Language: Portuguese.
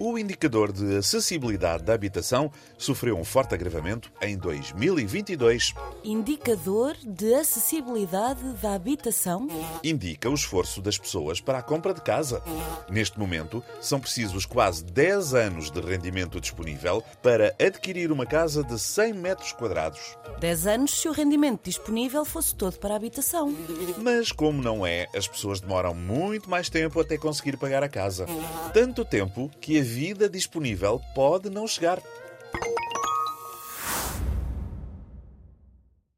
O indicador de acessibilidade da habitação sofreu um forte agravamento em 2022. Indicador de acessibilidade da habitação? Indica o esforço das pessoas para a compra de casa. Neste momento, são precisos quase 10 anos de rendimento disponível para adquirir uma casa de 100 metros quadrados. 10 anos se o rendimento disponível fosse todo para a habitação. Mas, como não é, as pessoas demoram muito mais tempo até conseguir pagar a casa. Tanto tempo que a vida disponível pode não chegar.